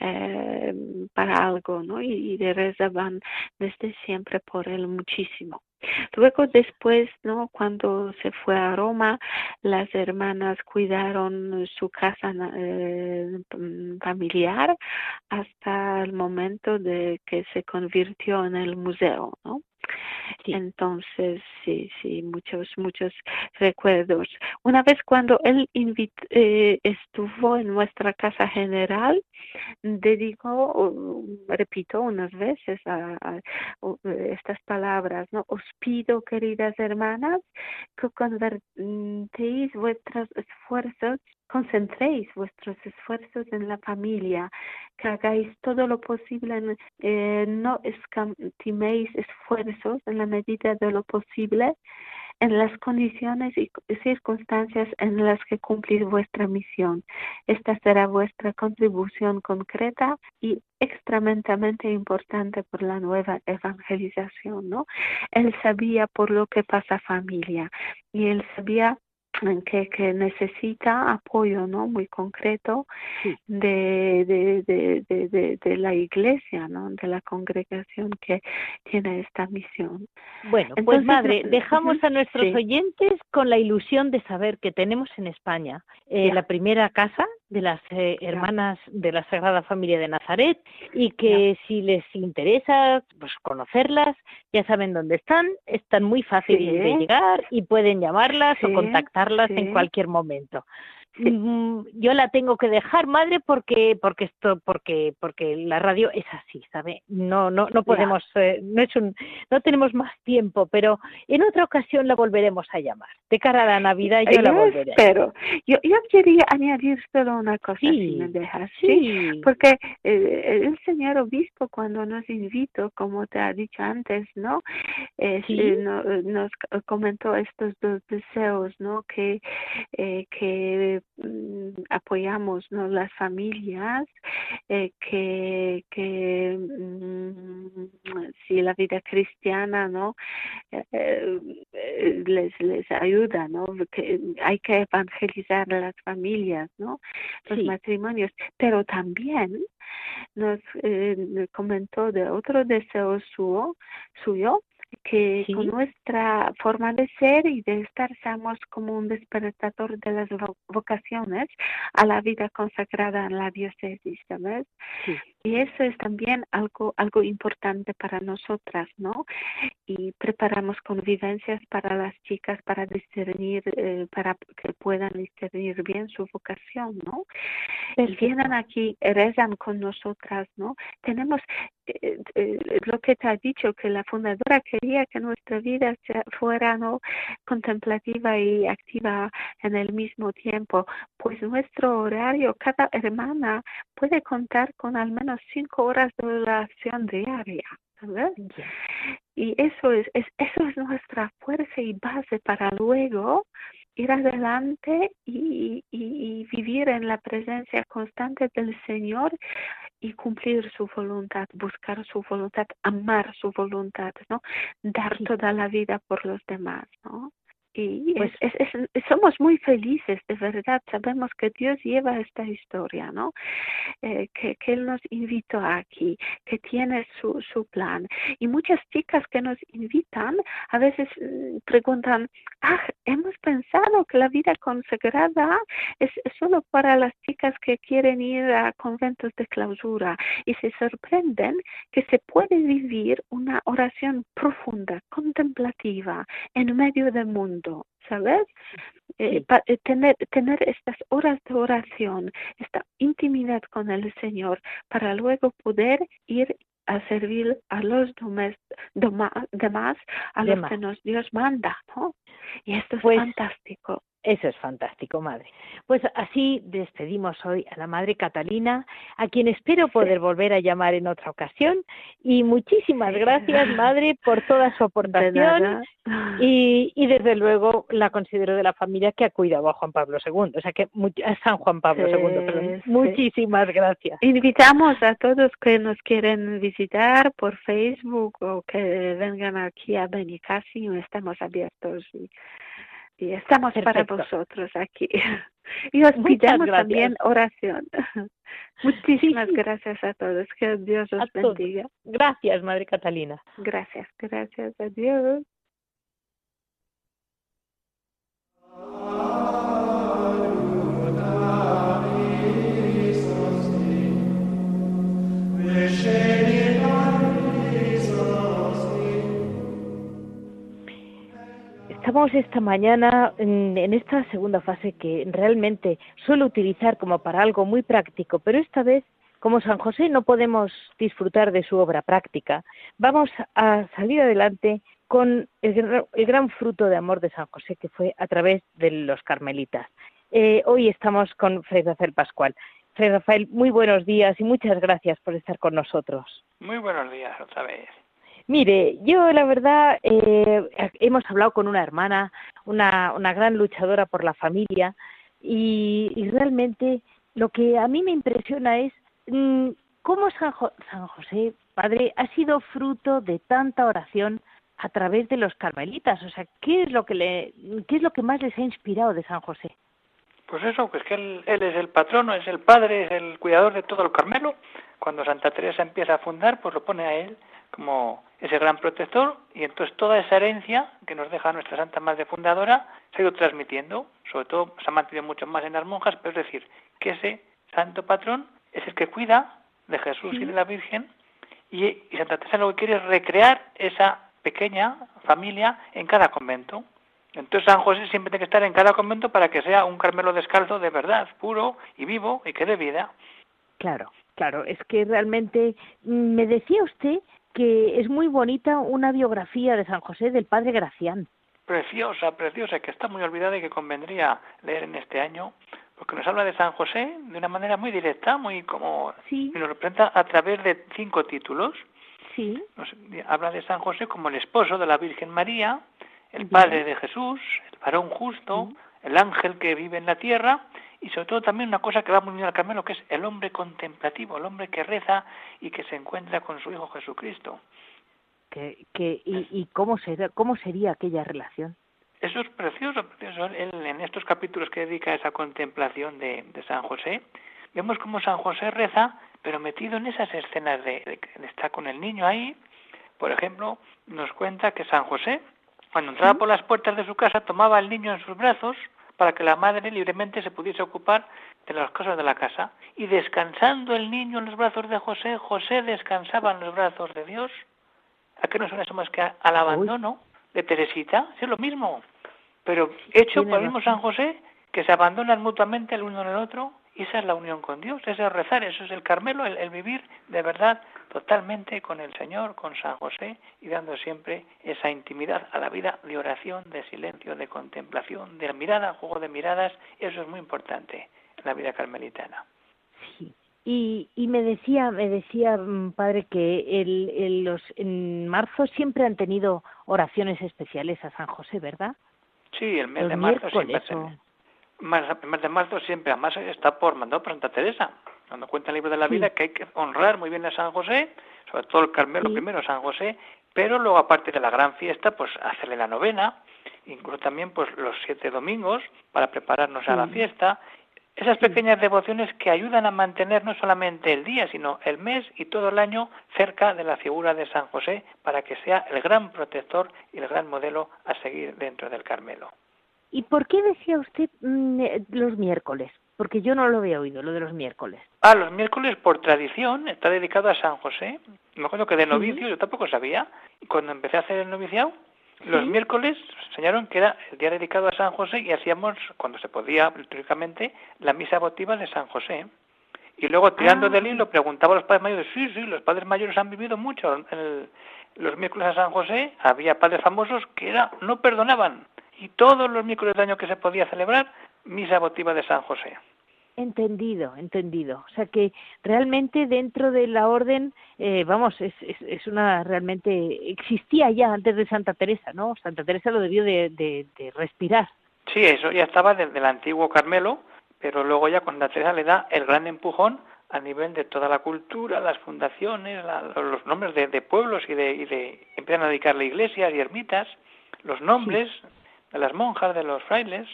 eh, para algo, ¿no? Y, y de rezaban desde siempre por él muchísimo. Luego después, ¿no? Cuando se fue a Roma, las hermanas cuidaron su casa eh, familiar hasta el momento de que se convirtió en el museo, ¿no? Entonces, sí, sí, muchos, muchos recuerdos. Una vez cuando él eh, estuvo en nuestra casa general, dedicó, repito unas veces a, estas palabras, ¿no? Os pido, queridas hermanas, que convertéis vuestros esfuerzos concentréis vuestros esfuerzos en la familia, que hagáis todo lo posible, eh, no escatiméis esfuerzos en la medida de lo posible en las condiciones y circunstancias en las que cumplís vuestra misión. Esta será vuestra contribución concreta y extremadamente importante por la nueva evangelización, ¿no? Él sabía por lo que pasa familia y él sabía que, que necesita apoyo no muy concreto de, de, de, de, de, la iglesia no de la congregación que tiene esta misión. Bueno pues madre dejamos a nuestros oyentes con la ilusión de saber que tenemos en España eh, la primera casa de las eh, hermanas de la Sagrada Familia de Nazaret y que si les interesa pues conocerlas, ya saben dónde están, están muy fáciles de llegar y pueden llamarlas o en cualquier momento. Mm, yo la tengo que dejar, madre, porque porque esto porque porque la radio es así, ¿sabe? No no no podemos eh, no es un no tenemos más tiempo, pero en otra ocasión la volveremos a llamar. De cara a la Navidad yo, la volveré. Espero. Yo yo quería añadir solo una cosa si me dejas, sí, porque eh, el señor obispo cuando nos invitó, como te ha dicho antes, ¿no? Eh, nos comentó estos dos deseos, ¿no? Que que Mm, apoyamos ¿no? las familias eh, que, que mm, si la vida cristiana no eh, eh, les les ayuda no que hay que evangelizar a las familias no los matrimonios. Pero también nos comentó de otro deseo suyo suyo que con nuestra forma de ser y de estar seamos como un despertador de las vocaciones a la vida consagrada en la diócesis, ¿sabes? Y eso es también algo, algo importante para nosotras, ¿no? Y preparamos convivencias para las chicas para discernir, eh, para que puedan discernir bien su vocación, ¿no? Y vienen aquí, rezan con nosotras, ¿no? Tenemos eh, eh, lo que te ha dicho, que la fundadora quería que nuestra vida fuera, ¿no? Contemplativa y activa en el mismo tiempo. Pues nuestro horario, cada hermana puede contar con al menos cinco horas de oración diaria. ¿sabes? Y eso es, es, eso es nuestra fuerza y base para luego ir adelante y, y, vivir en la presencia constante del Señor y cumplir su voluntad, buscar su voluntad, amar su voluntad, ¿no? Dar toda la vida por los demás, ¿no? Y pues, es, somos muy felices, de verdad. Sabemos que Dios lleva esta historia, ¿no? Eh, que, que, Él nos invitó aquí, que tiene su, su plan. Y muchas chicas que nos invitan a veces mm, preguntan, ah, hemos pensado que la vida consagrada es, solo para las chicas que quieren ir a conventos de clausura. Y se sorprenden que se puede vivir una oración profunda, contemplativa, en medio del mundo ¿sabes? Eh, eh, tener, tener estas horas de oración, esta intimidad con el Señor, para luego poder ir a servir a los demás, a los que nos Dios manda, ¿no? Y esto es pues fantástico. Eso es fantástico, madre. Pues así despedimos hoy a la madre Catalina, a quien espero poder volver a llamar en otra ocasión. Y muchísimas gracias, madre, por toda su aportación. Y, y, desde luego la considero de la familia que ha cuidado a Juan Pablo II, o sea que a San Juan Pablo II. Muchísimas gracias. Invitamos a todos que nos quieren visitar por Facebook o que vengan aquí a Benicassi, estamos abiertos. Y y estamos para vosotros aquí. Y os pidamos también oración. Muchísimas gracias a todos. Que Dios os bendiga. Gracias, Madre Catalina. Gracias, gracias. Adiós. Estamos esta mañana en, esta segunda fase que realmente suelo utilizar como para algo muy práctico, pero esta vez, como San José no podemos disfrutar de su obra práctica, vamos a salir adelante con el, gran fruto de amor de San José que fue a través de los carmelitas. Eh, hoy estamos con Fray Rafael Pascual. Fray Rafael, muy buenos días y muchas gracias por estar con nosotros. Muy buenos días otra vez. Mire, yo la verdad eh, hemos hablado con una hermana, una, una gran luchadora por la familia y, realmente lo que a mí me impresiona es mm, cómo San, San José, Padre, ha sido fruto de tanta oración a través de los carmelitas. O sea, ¿qué es lo que le, qué es lo que más les ha inspirado de San José? Pues eso, pues que él, él, es el patrono, es el padre, es el cuidador de todo el Carmelo. Cuando Santa Teresa empieza a fundar, pues lo pone a él como ese gran protector y entonces toda esa herencia que nos deja nuestra Santa Madre Fundadora se ha ido transmitiendo, sobre todo se ha mantenido mucho más en las monjas, pero es decir, que ese santo patrón es el que cuida de Jesús y de la Virgen y, Santa Teresa lo que quiere es recrear esa pequeña familia en cada convento. Entonces San José siempre tiene que estar en cada convento para que sea un Carmelo descalzo de verdad, puro y vivo y que dé vida. Claro, claro, es que realmente mm, me decía usted que es muy bonita una biografía de San José del padre Gracián. Preciosa, preciosa, que está muy olvidada y que convendría leer en este año, porque nos habla de San José de una manera muy directa, muy como sí. y nos representa a través de cinco títulos. Sí. Nos habla de San José como el esposo de la Virgen María, el padre de Jesús, el varón justo, el ángel que vive en la tierra y sobre todo también una cosa que va muy bien al Carmelo, que es el hombre contemplativo, el hombre que reza y que se encuentra con su Hijo Jesucristo. Que, que, y, ¿Y cómo, será, cómo sería aquella relación? Eso es precioso, precioso. Él, en estos capítulos que dedica a esa contemplación de, de, San José, vemos cómo San José reza, pero metido en esas escenas de, de, de estar con el niño ahí. Por ejemplo, nos cuenta que San José cuando entraba por las puertas de su casa, tomaba al niño en sus brazos para que la madre libremente se pudiese ocupar de las cosas de la casa. Y descansando el niño en los brazos de José, José descansaba en los brazos de Dios. ¿A qué no suena eso más que al abandono de Teresita? Es lo mismo, pero hecho por el mismo San José, que se abandonan mutuamente el uno en el otro, esa es la unión con Dios, ese es rezar, eso es el Carmelo, el, el vivir de verdad totalmente con el Señor, con San José y dando siempre esa intimidad a la vida de oración, de silencio, de contemplación, de mirada, juego de miradas, eso es muy importante en la vida carmelitana. Sí. Y, y me decía, me decía mm, padre que el, el, los en marzo siempre han tenido oraciones especiales a San José, ¿verdad? Sí, el mes de marzo siempre. O... El mes de marzo siempre, además está por mandado por Santa Teresa cuando cuenta el libro de la vida, que hay que honrar muy bien a San José, sobre todo el Carmelo sí. primero, San José, pero luego aparte de la gran fiesta, pues hacerle la novena, incluso también pues los siete domingos para prepararnos sí. a la fiesta. Esas pequeñas devociones que ayudan a mantener no solamente el día, sino el mes y todo el año cerca de la figura de San José para que sea el gran protector y el gran modelo a seguir dentro del Carmelo. ¿Y por qué decía usted mmm, los miércoles? Porque yo no lo había oído, lo de los miércoles. Ah, los miércoles por tradición está dedicado a San José. Me acuerdo que de novicio ¿Sí? yo tampoco sabía. Cuando empecé a hacer el noviciado, ¿Sí? los miércoles enseñaron que era el día dedicado a San José y hacíamos, cuando se podía, litúrgicamente, la misa votiva de San José. Y luego, tirando ah. del hilo, preguntaba a los padres mayores, sí, sí, los padres mayores han vivido mucho. El, los miércoles a San José había padres famosos que era no perdonaban. Y todos los miércoles del año que se podía celebrar, misa votiva de San José. Entendido, entendido. O sea que realmente dentro de la orden, eh, vamos, es, es, es, una realmente existía ya antes de Santa Teresa, ¿no? Santa Teresa lo debió de, de, de respirar. Sí, eso ya estaba desde el antiguo Carmelo, pero luego ya cuando Teresa le da el gran empujón a nivel de toda la cultura, las fundaciones, la, los nombres de, de, pueblos y de, y de empiezan a dedicarle iglesias y ermitas, los nombres sí. De las monjas, de los frailes,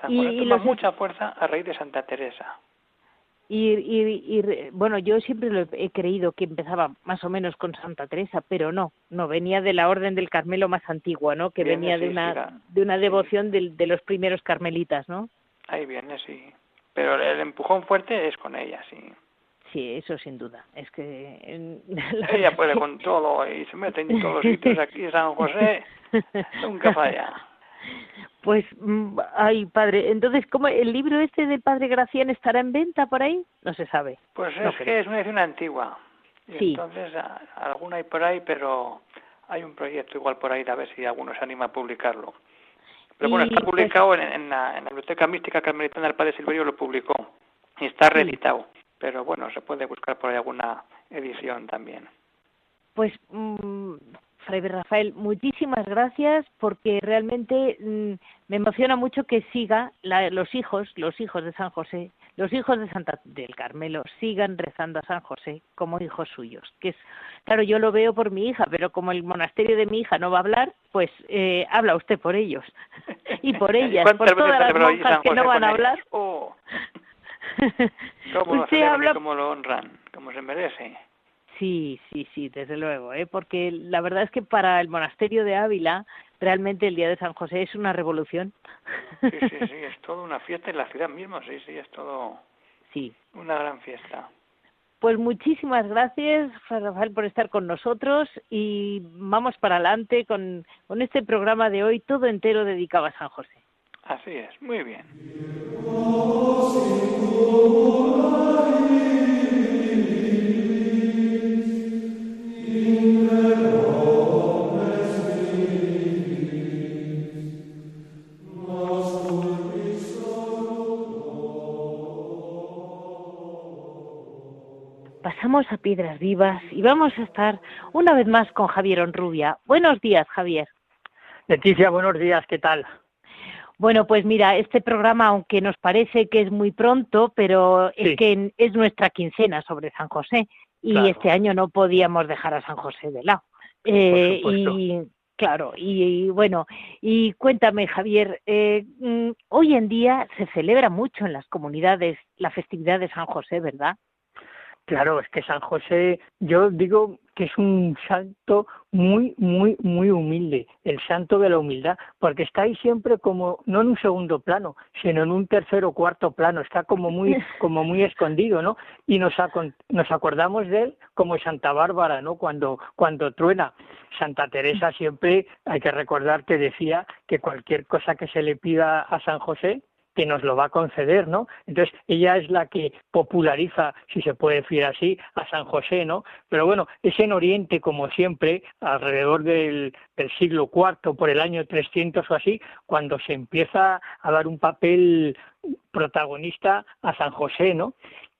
San y, toma los... mucha fuerza a raíz de Santa Teresa. Y, y, y, bueno, yo siempre lo he creído que empezaba más o menos con Santa Teresa, pero no, no venía de la Orden del Carmelo más antigua, ¿no? Que viene, venía sí, de una de una devoción sí. de, de, los primeros carmelitas, ¿no? Ahí viene, sí. Pero el empujón fuerte es con ella, sí. Sí, eso sin duda. Es que ella puede con todo y se mete en todos los sitios aquí San José, nunca falla. Pues, mm, ay, padre, entonces, ¿cómo el libro este del padre Gracián estará en venta por ahí? No se sabe. Pues no es creo. que es una edición antigua. Y sí. Entonces, a, alguna hay por ahí, pero hay un proyecto igual por ahí, a ver si alguno se anima a publicarlo. Pero bueno, está publicado pues, en, en, la, en, la, Biblioteca Mística Carmelitana del Padre Silverio, lo publicó. Y está sí. Pero bueno, se puede buscar por ahí alguna edición también. Pues mmm, Fray Rafael, muchísimas gracias porque realmente mmm, me emociona mucho que siga la, los hijos, los hijos de San José, los hijos de Santa del Carmelo sigan rezando a San José como hijos suyos. Que es, claro, yo lo veo por mi hija, pero como el monasterio de mi hija no va a hablar, pues eh, habla usted por ellos y por ellas, por todas las monjas que no van a hablar. Oh. ¿Cómo lo usted habla... cómo lo honran, como se merece. Sí, sí, sí, desde luego, ¿eh? porque la verdad es que para el monasterio de Ávila realmente el Día de San José es una revolución. Sí, sí, sí, es toda una fiesta en la ciudad misma, sí, sí, es todo sí. una gran fiesta. Pues muchísimas gracias, Rafael, por estar con nosotros y vamos para adelante con, con este programa de hoy, todo entero dedicado a San José. Así es, muy bien. Pasamos a Piedras Vivas y vamos a estar una vez más con Javier Onrubia. Buenos días, Javier. Leticia, buenos días, ¿qué tal? Bueno, pues mira, este programa, aunque nos parece que es muy pronto, pero es que es nuestra quincena sobre San José y este año no podíamos dejar a San José de lado. Eh, y claro, y, bueno, y cuéntame, Javier, eh, mm, hoy en día se celebra mucho en las comunidades la festividad de San José, ¿verdad? Claro, es que San José, yo digo que es un santo muy, muy, muy humilde, el santo de la humildad, porque está ahí siempre como, no en un segundo plano, sino en un tercer o cuarto plano, está como muy, como muy escondido, ¿no? Y nos, nos acordamos de él como Santa Bárbara, ¿no? Cuando, cuando truena. Santa Teresa siempre, hay que recordar que decía que cualquier cosa que se le pida a San José, que nos lo va a conceder, ¿no? Entonces, ella es la que populariza, si se puede decir así, a San José, ¿no? Pero bueno, es en Oriente, como siempre, alrededor del, siglo IV, por el año 300 o así, cuando se empieza a dar un papel protagonista a San José, ¿no?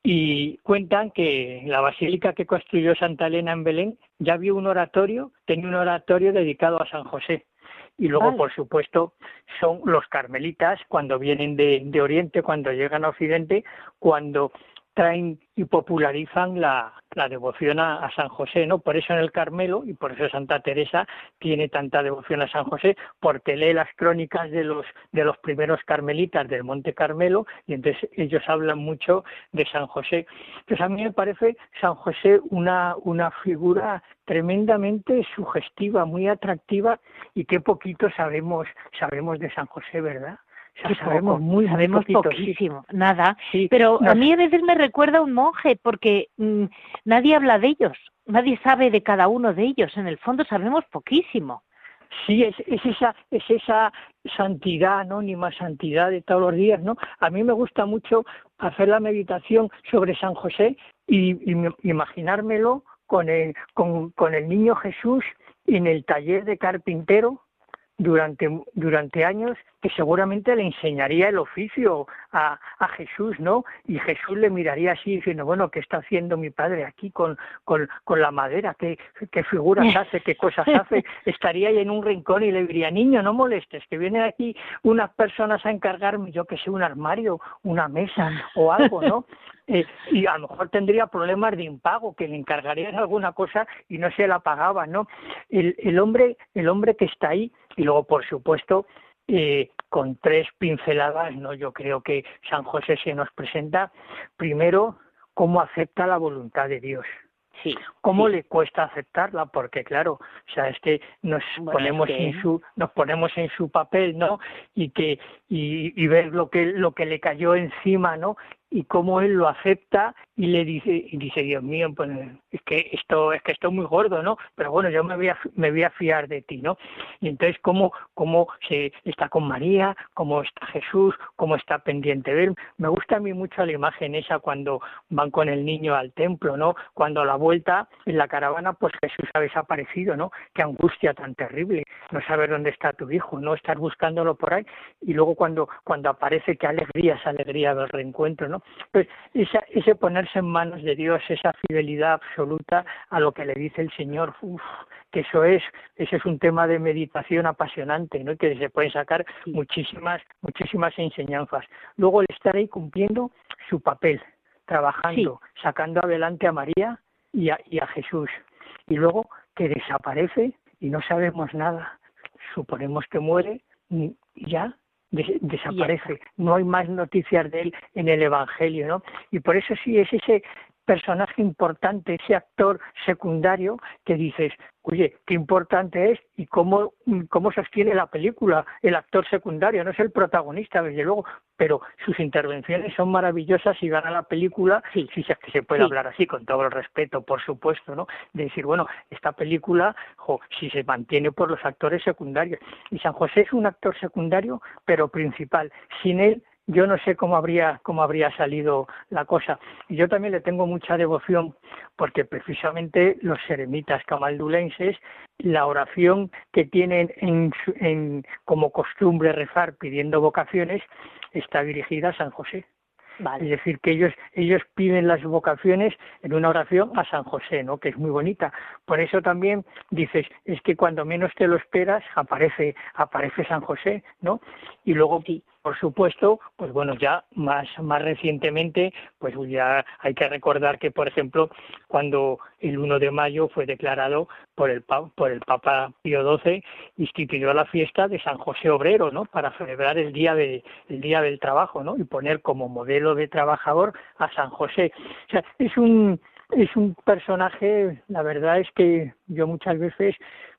Y cuentan que la basílica que construyó Santa Elena en Belén ya vio un oratorio, tenía un oratorio dedicado a San José. Y luego, por supuesto, son los carmelitas cuando vienen de, de Oriente, cuando llegan a Occidente, cuando traen y popularizan la, la devoción a, San José, ¿no? Por eso en el Carmelo, y por eso Santa Teresa tiene tanta devoción a San José, porque lee las crónicas de los, de los primeros carmelitas del Monte Carmelo, y entonces ellos hablan mucho de San José. Entonces a mí me parece San José una, una figura tremendamente sugestiva, muy atractiva, y qué poquito sabemos, sabemos de San José, ¿verdad? Sabemos muy, sabemos poquísimo, nada. pero a mí a veces me recuerda a un monje porque mm, nadie habla de ellos, nadie sabe de cada uno de ellos. En el fondo sabemos poquísimo. Sí, es, es esa es esa santidad anónima, santidad de todos los días, ¿no? A mí me gusta mucho hacer la meditación sobre San José y, imaginármelo con el, con, con el niño Jesús en el taller de carpintero durante, durante años que seguramente le enseñaría el oficio a, a, Jesús, ¿no? Y Jesús le miraría así diciendo, bueno, ¿qué está haciendo mi padre aquí con, con, con la madera? ¿Qué, ¿Qué figuras hace? ¿Qué cosas hace? Estaría ahí en un rincón y le diría, niño, no molestes, que vienen aquí unas personas a encargarme, yo que sé, un armario, una mesa o algo, ¿no? Eh, y a lo mejor tendría problemas de impago, que le encargarían alguna cosa y no se la pagaba, ¿no? El, el hombre, el hombre que está ahí, y luego por supuesto eh, con tres pinceladas, ¿no? Yo creo que San José se nos presenta primero cómo acepta la voluntad de Dios. Sí, ¿Cómo le cuesta aceptarla? Porque claro, o sea, es que nos ponemos en su nos ponemos en su papel, ¿no? Y que y, y ver lo que lo que le cayó encima, ¿no? Y cómo él lo acepta y le dice y dice Dios mío pues es que esto es que esto es muy gordo no pero bueno yo me voy a me voy a fiar de ti no y entonces cómo cómo se está con María cómo está Jesús cómo está pendiente de él me gusta a mí mucho la imagen esa cuando van con el niño al templo no cuando a la vuelta en la caravana pues Jesús ha desaparecido no qué angustia tan terrible no saber dónde está tu hijo no estar buscándolo por ahí. Y luego cuando cuando aparece qué alegría esa alegría del reencuentro no pues ese ponerse en manos de Dios, esa fidelidad absoluta a lo que le dice el Señor, que eso es, ese es un tema de meditación apasionante, ¿no? Que se pueden sacar muchísimas, muchísimas enseñanzas. Luego el estar ahí cumpliendo su papel, trabajando, sacando adelante a María y a, y a Jesús. Y luego que desaparece y no sabemos nada. Suponemos que muere y ya desaparece, no hay más noticias de él en el Evangelio, ¿no? Y por eso sí es ese personaje importante, ese actor secundario que dices, oye, qué importante es y cómo, cómo sostiene la película el actor secundario, no es el protagonista, desde luego, pero sus intervenciones son maravillosas y gana la película, sí, si es que se puede hablar así, con todo el respeto, por supuesto, ¿no? De decir, bueno, esta película, si se mantiene por los actores secundarios, y San José es un actor secundario, pero principal, sin él yo no sé cómo habría cómo habría salido la cosa. Y yo también le tengo mucha devoción porque precisamente los seremitas camaldulenses, la oración que tienen en, como costumbre rezar pidiendo vocaciones está dirigida a San José. Es decir, que ellos, ellos piden las vocaciones en una oración a San José, ¿no? que es muy bonita. Por eso también dices, es que cuando menos te lo esperas, aparece, aparece San José, ¿no? Y luego sí por supuesto, pues bueno, ya más, más recientemente, pues ya hay que recordar que, por ejemplo, cuando el 1 de mayo fue declarado por el, por el Papa Pío XII, instituyó la fiesta de San José Obrero, ¿no? Para celebrar el día, de, el día del trabajo, ¿no? Y poner como modelo de trabajador a San José. O sea, es un, es un personaje, la verdad es que yo muchas veces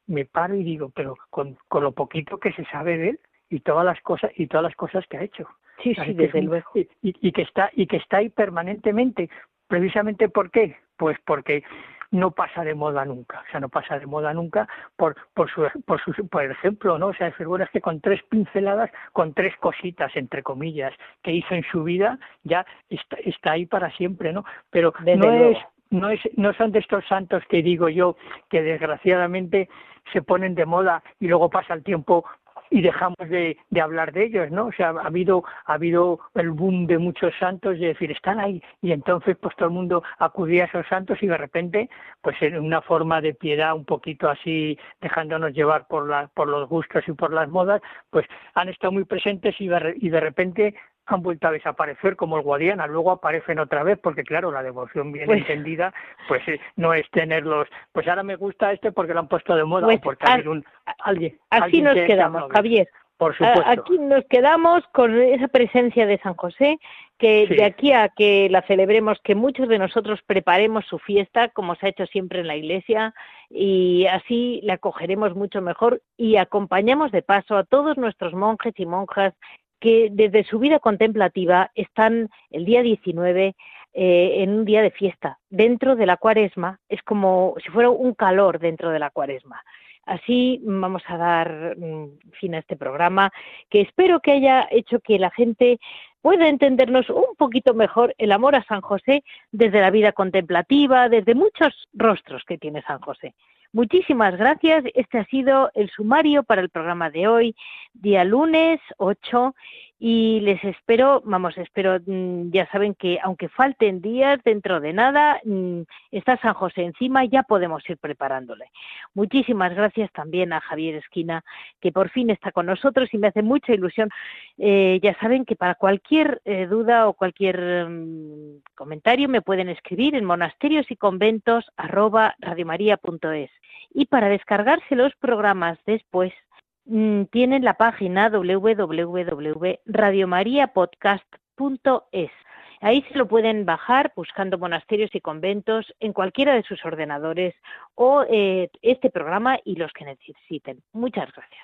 me paro y digo, pero con, con lo poquito que se sabe de él, y todas las cosas y todas las cosas que ha hecho. Sí, sí, desde luego. Y, que está y que está ahí permanentemente. Precisamente ¿por qué? Pues porque no pasa de moda nunca, o sea, no pasa de moda nunca por por su por su por ejemplo, ¿no? O sea, es que con tres pinceladas, con tres cositas entre comillas que hizo en su vida, ya está, está ahí para siempre, ¿no? Pero no es no es no son de estos santos que digo yo que desgraciadamente se ponen de moda y luego pasa el tiempo y dejamos de, hablar de ellos, ¿no? O sea, ha habido, ha habido el boom de muchos santos, de decir, están ahí, y entonces pues todo el mundo acudía a esos santos y de repente, pues en una forma de piedad un poquito así, dejándonos llevar por, la, por los gustos y por las modas, pues han estado muy presentes y y de repente han vuelto a desaparecer como el Guadiana, luego aparecen otra vez, porque claro, la devoción bien pues entendida, pues eh, no es tenerlos, pues ahora me gusta este porque lo han puesto de moda, pues porque hay un, alguien. Así nos quedamos, Javier. Por supuesto. Aquí nos quedamos con esa presencia de San José, que de aquí a que la celebremos, que muchos de nosotros preparemos su fiesta, como se ha hecho siempre en la iglesia, y así la acogeremos mucho mejor y acompañamos de paso a todos nuestros monjes y monjas que desde su vida contemplativa están el día 19 eh, en un día de fiesta. Dentro de la cuaresma es como si fuera un calor dentro de la cuaresma. Así vamos a dar mm, fin a este programa, que espero que haya hecho que la gente pueda entendernos un poquito mejor el amor a San José desde la vida contemplativa, desde muchos rostros que tiene San José. Muchísimas gracias. Este ha sido el sumario para el programa de hoy, día lunes 8, y les espero, vamos, espero, mm, ya saben que aunque falten días, dentro de nada, mm, está San José encima, ya podemos ir preparándole. Muchísimas gracias también a Javier Esquina, que por fin está con nosotros y me hace mucha ilusión. Eh, ya saben que para cualquier eh, duda o cualquier mm, comentario me pueden escribir en monasterios y conventos Y para descargarse los programas después, tienen la página www.radiomariapodcast.es. Ahí se lo pueden bajar buscando monasterios y conventos en cualquiera de sus ordenadores o eh, este programa y los que necesiten. Muchas gracias.